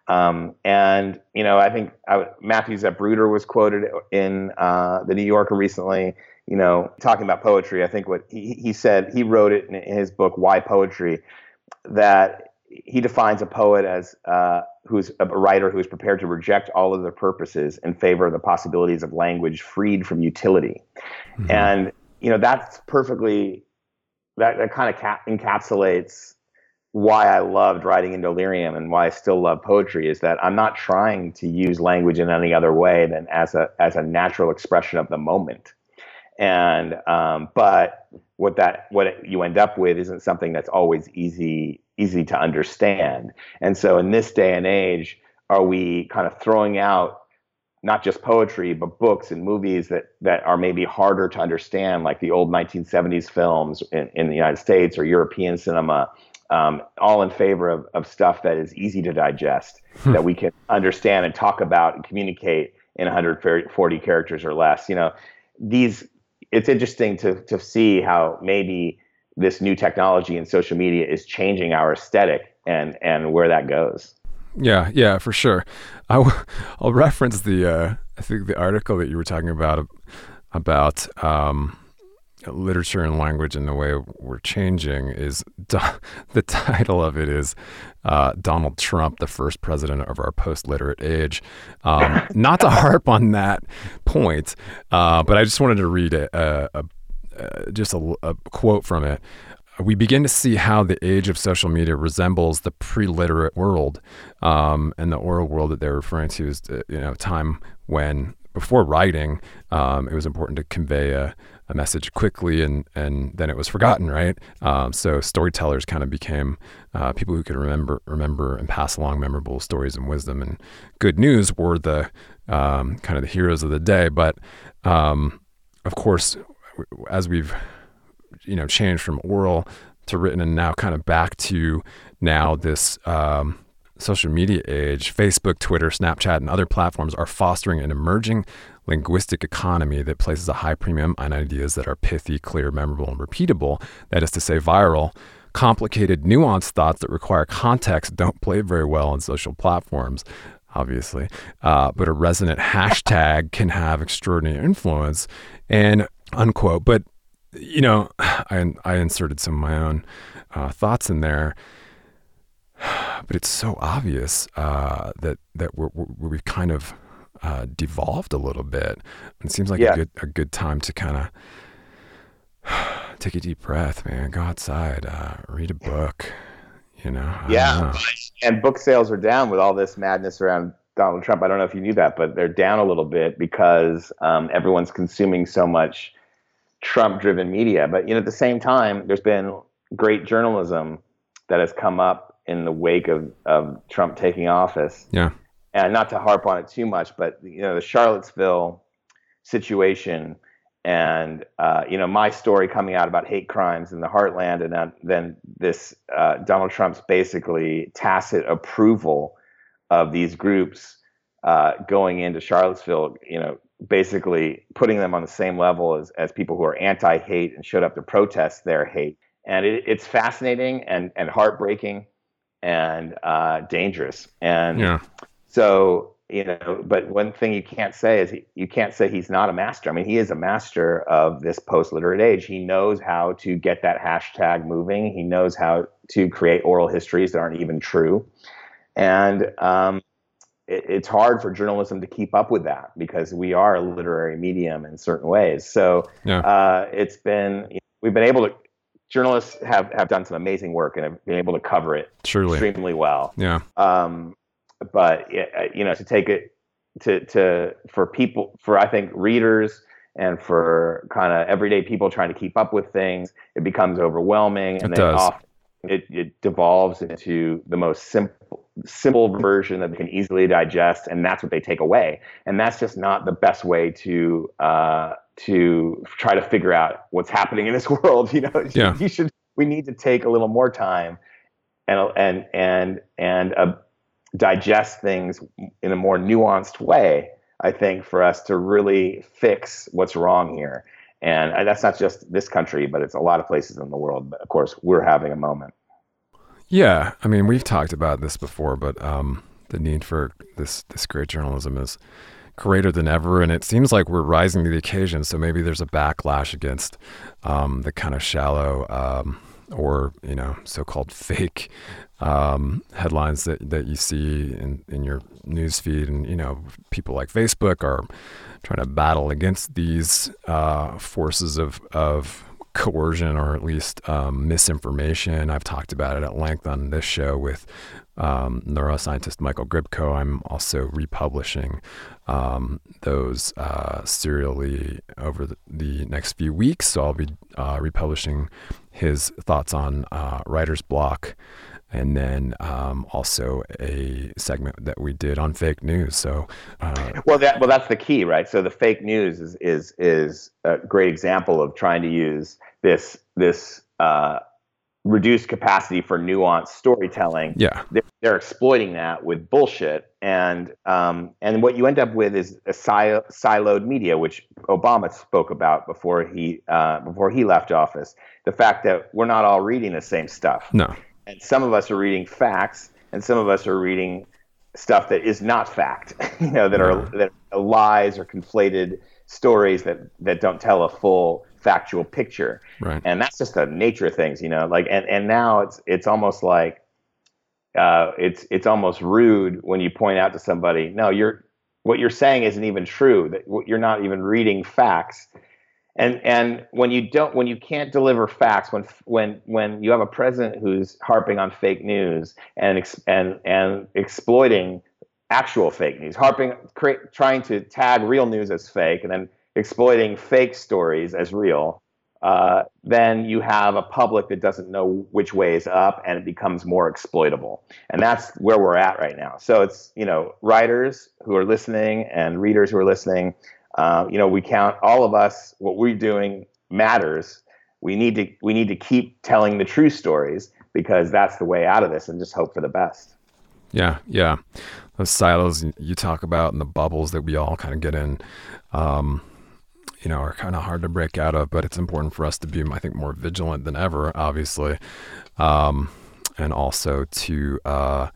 S2: Um, and you know, I think I, Matthew Zapruder was quoted in uh, the New Yorker recently. You know, talking about poetry. I think what he, he said he wrote it in his book Why Poetry that he defines a poet as uh, who's a writer who is prepared to reject all of other purposes in favor of the possibilities of language freed from utility. And you know that's perfectly that, that kind of cap- encapsulates why I loved writing Indolirium and why I still love poetry is that I'm not trying to use language in any other way than as a as a natural expression of the moment. And um, but what that what you end up with isn't something that's always easy easy to understand. And so in this day and age, are we kind of throwing out not just poetry but books and movies that that are maybe harder to understand, like the old 1970s films in, in the United States or European cinema, um, all in favor of, of stuff that is easy to digest, that we can understand and talk about and communicate in 140 characters or less. You know, these it's interesting to to see how maybe this new technology and social media is changing our aesthetic and and where that goes.
S1: Yeah, yeah, for sure. I w- I'll reference the uh, I think the article that you were talking about about um, literature and language and the way we're changing is Do- the title of it is uh, Donald Trump, the first president of our post-literate age. Um, not to harp on that point, uh, but I just wanted to read a, a, a, a just a, a quote from it. we begin to see how the age of social media resembles the pre-literate world, um, and the oral world that they're referring to is uh, you know time when before writing, um, it was important to convey a, a, message quickly, and and then it was forgotten, right? Um, so storytellers kind of became uh, people who could remember remember and pass along memorable stories and wisdom, and good news were the um, kind of the heroes of the day. But um, of course, as we've you know changed from oral to written, and now kind of back to now this um, social media age, Facebook, Twitter, Snapchat, and other platforms are fostering an emerging linguistic economy that places a high premium on ideas that are pithy, clear, memorable, and repeatable. That is to say, viral. Complicated, nuanced thoughts that require context don't play very well on social platforms, obviously. Uh, but a resonant hashtag can have extraordinary influence. And unquote. But, you know, I, I inserted some of my own uh, thoughts in there but it's so obvious uh, that that we're, we're, we've kind of uh, devolved a little bit. It seems like yeah. a good a good time to kind of take a deep breath, man. Go outside, uh, read a book. You know.
S2: yeah,
S1: know.
S2: and book sales are down with all this madness around Donald Trump. I don't know if you knew that, but they're down a little bit because um, everyone's consuming so much Trump-driven media. But you know, at the same time, there's been great journalism that has come up in the wake of, of Trump taking office.
S1: Yeah.
S2: And not to harp on it too much, but you know the Charlottesville situation, and uh, you know my story coming out about hate crimes in the heartland, and then, then this uh, Donald Trump's basically tacit approval of these groups uh, going into Charlottesville. You know, basically putting them on the same level as as people who are anti-hate and showed up to protest their hate. And it, it's fascinating and and heartbreaking and uh, dangerous. And
S1: yeah.
S2: so, you know, but one thing you can't say is he, you can't say he's not a master. I mean, he is a master of this post literate age. He knows how to get that hashtag moving, he knows how to create oral histories that aren't even true. And um, it, it's hard for journalism to keep up with that because we are a literary medium in certain ways. So
S1: yeah.
S2: uh, it's been, we've been able to journalists have, have done some amazing work and have been able to cover it
S1: Truly.
S2: extremely well.
S1: Yeah.
S2: Um, but you know, to take it to to for people, for I think readers and for kind of everyday people trying to keep up with things, it becomes overwhelming, and
S1: it
S2: then
S1: does.
S2: often it, it devolves into the most simple simple version that they can easily digest, and that's what they take away. And that's just not the best way to uh, to try to figure out what's happening in this world. You know,
S1: yeah.
S2: you should. We need to take a little more time and and and and uh, digest things in a more nuanced way. I think for us to really fix what's wrong here, and that's not just this country, but it's a lot of places in the world. But of course, we're having a moment.
S1: Yeah, I mean, we've talked about this before, but um, the need for this this great journalism is greater than ever, and it seems like we're rising to the occasion. So maybe there's a backlash against um, the kind of shallow um, or you know so-called fake um, headlines that, that you see in, in your news feed, and you know people like Facebook are trying to battle against these uh, forces of of coercion or at least um, misinformation. I've talked about it at length on this show with um, neuroscientist Michael Grybko. I'm also republishing um, those uh, serially over the, the, next few weeks. So I'll be uh, republishing his thoughts on uh, writer's block and then um, also a segment that we did on fake news. So, uh,
S2: well, that well, that's the key, right? So the fake news is is is a great example of trying to use this this uh, reduced capacity for nuanced storytelling.
S1: Yeah,
S2: they're, they're exploiting that with bullshit, and um, and what you end up with is a sil- siloed media, which Obama spoke about before he uh, before he left office. The fact that we're not all reading the same stuff.
S1: No
S2: and some of us are reading facts, and some of us are reading stuff that is not fact. you know, that are that are lies or conflated stories that that don't tell a full factual picture.
S1: Right.
S2: And that's just the nature of things, you know. Like, and and now it's it's almost like uh, it's it's almost rude when you point out to somebody, no, you're what you're saying isn't even true. That you're not even reading facts and and when you don't when you can't deliver facts when when when you have a president who's harping on fake news and and and exploiting actual fake news harping trying to tag real news as fake and then exploiting fake stories as real uh, then you have a public that doesn't know which way is up and it becomes more exploitable. And that's where we're at right now. So it's you know writers who are listening and readers who are listening uh, you know we count all of us what we're doing matters we need to we need to keep telling the true stories because that's the way out of this and just hope for the best
S1: yeah yeah those silos you talk about and the bubbles that we all kind of get in um, you know, are kind of hard to break out of, but it's important for us to be, I think, more vigilant than ever, obviously. Um, and also to, uh,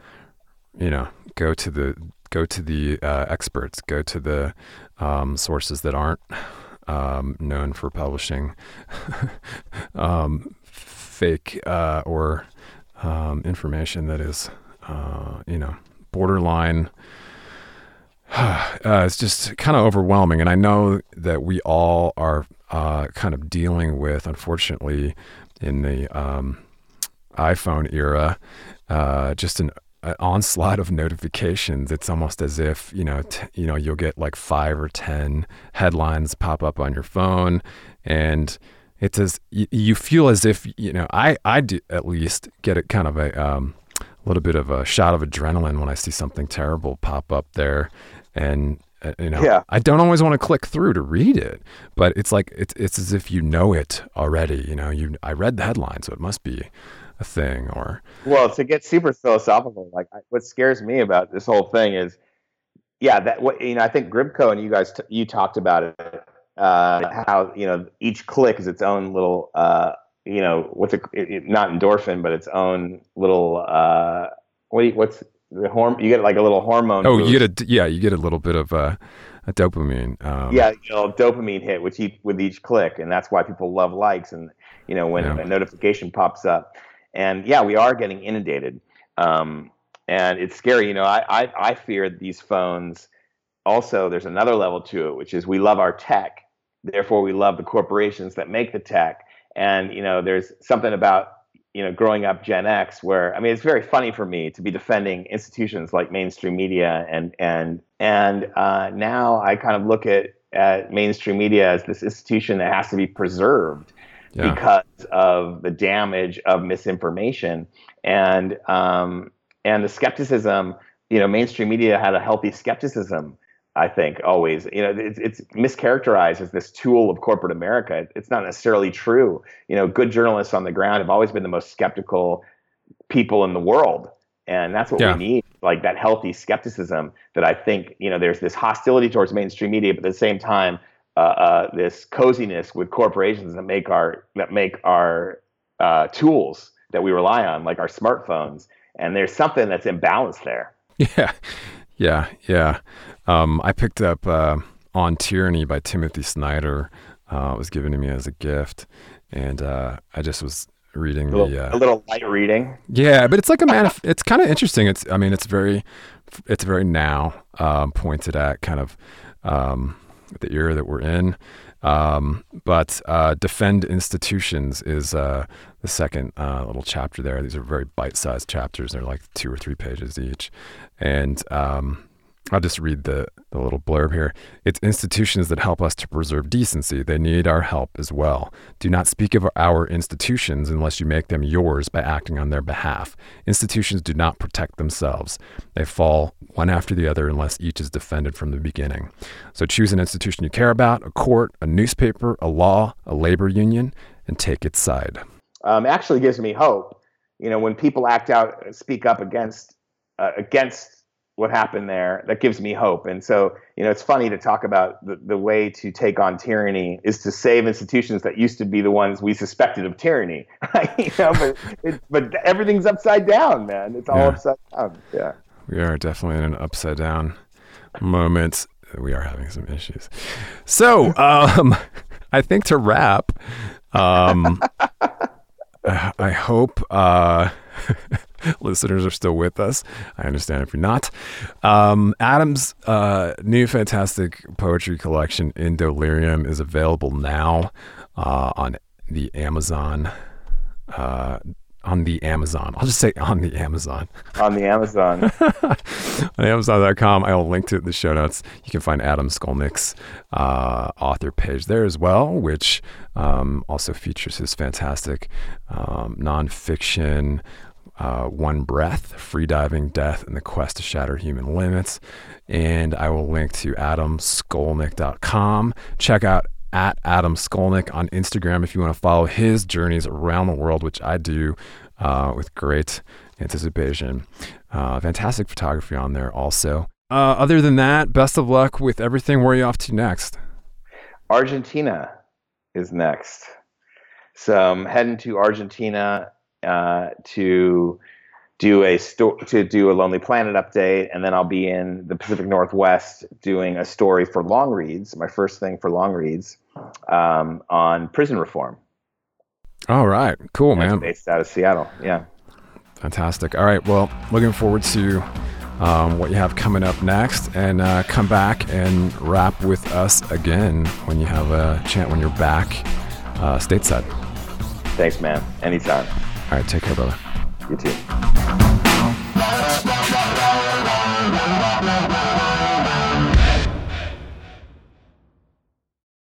S1: you know, go to the, go to the uh, experts, go to the um, sources that aren't um, known for publishing um, fake uh, or um, information that is, uh, you know, borderline uh, it's just kind of overwhelming. And I know that we all are uh, kind of dealing with, unfortunately, in the um, iPhone era, uh, just an, an, onslaught of notifications. It's almost as if you know, t- you know, you'll get like five or ten headlines pop up on your phone, and it's as you, you feel as if you know. I I do at least get it kind of a um, a little bit of a shot of adrenaline when I see something terrible pop up there and uh, you know yeah. i don't always want to click through to read it but it's like it's it's as if you know it already you know you i read the headline so it must be a thing or
S2: well to get super philosophical like what scares me about this whole thing is yeah that what you know i think Grybko and you guys t- you talked about it uh, how you know each click is its own little uh, you know what's it, it, not endorphin but its own little uh, what what's the horm you get like a little hormone.
S1: Oh, boost. you get a yeah, you get a little bit of a, a dopamine.
S2: Um, yeah, you know, dopamine hit with each with each click, and that's why people love likes and you know when yeah. a notification pops up, and yeah, we are getting inundated, um, and it's scary. You know, I, I I fear these phones. Also, there's another level to it, which is we love our tech, therefore we love the corporations that make the tech, and you know, there's something about you know, growing up Gen X, where I mean, it's very funny for me to be defending institutions like mainstream media, and and and uh, now I kind of look at at mainstream media as this institution that has to be preserved yeah. because of the damage of misinformation and um, and the skepticism. You know, mainstream media had a healthy skepticism I think always, you know, it's, it's mischaracterized as this tool of corporate America. It's not necessarily true. You know, good journalists on the ground have always been the most skeptical people in the world, and that's what yeah. we need, like that healthy skepticism. That I think, you know, there's this hostility towards mainstream media, but at the same time, uh, uh, this coziness with corporations that make our that make our uh, tools that we rely on, like our smartphones, and there's something that's imbalanced there.
S1: Yeah, yeah, yeah. Um, I picked up uh, On Tyranny by Timothy Snyder. Uh, it was given to me as a gift. And uh, I just was reading
S2: a little,
S1: the
S2: uh, a little light reading.
S1: Yeah, but it's like a man. it's kind of interesting. It's I mean, it's very, it's very now um, pointed at kind of um, the era that we're in. Um, but uh, defend institutions is uh, the second uh, little chapter there. These are very bite-sized chapters. They're like two or three pages each, and um, I'll just read the, the little blurb here. It's institutions that help us to preserve decency. They need our help as well. Do not speak of our institutions unless you make them yours by acting on their behalf. Institutions do not protect themselves. They fall one after the other unless each is defended from the beginning. So choose an institution you care about a court, a newspaper, a law, a labor union, and take its side.
S2: Um, actually gives me hope. You know, when people act out, speak up against uh, against what happened there that gives me hope. And so you know it's funny to talk about the, the way to take on tyranny is to save institutions that used to be the ones we suspected of tyranny you know but, it, but everything's upside down man. It's all yeah. upside down. Yeah.
S1: We are definitely in an upside down moment. We are having some issues. So um i think to wrap um i hope uh listeners are still with us. I understand if you're not. Um, Adam's uh, new fantastic poetry collection, Indolirium, is available now uh, on the Amazon. Uh, on the Amazon. I'll just say on the Amazon.
S2: On the Amazon.
S1: on Amazon.com. I will link to it in the show notes. You can find Adam Skolnick's uh, author page there as well, which um, also features his fantastic um, nonfiction. Uh, One Breath, Freediving, Death, and the Quest to Shatter Human Limits. And I will link to adamskolnick.com. Check out at Adam Skolnick on Instagram if you want to follow his journeys around the world, which I do uh, with great anticipation. Uh, fantastic photography on there also. Uh, other than that, best of luck with everything. Where are you off to next?
S2: Argentina is next. So I'm heading to Argentina uh, to do a sto- to do a Lonely Planet update, and then I'll be in the Pacific Northwest doing a story for Longreads. My first thing for Longreads um, on prison reform.
S1: All right, cool, man.
S2: Based out of Seattle, yeah.
S1: Fantastic. All right, well, looking forward to um, what you have coming up next, and uh, come back and rap with us again when you have a chance when you're back uh, stateside.
S2: Thanks, man. Anytime.
S1: All right, take care, brother.
S2: You too.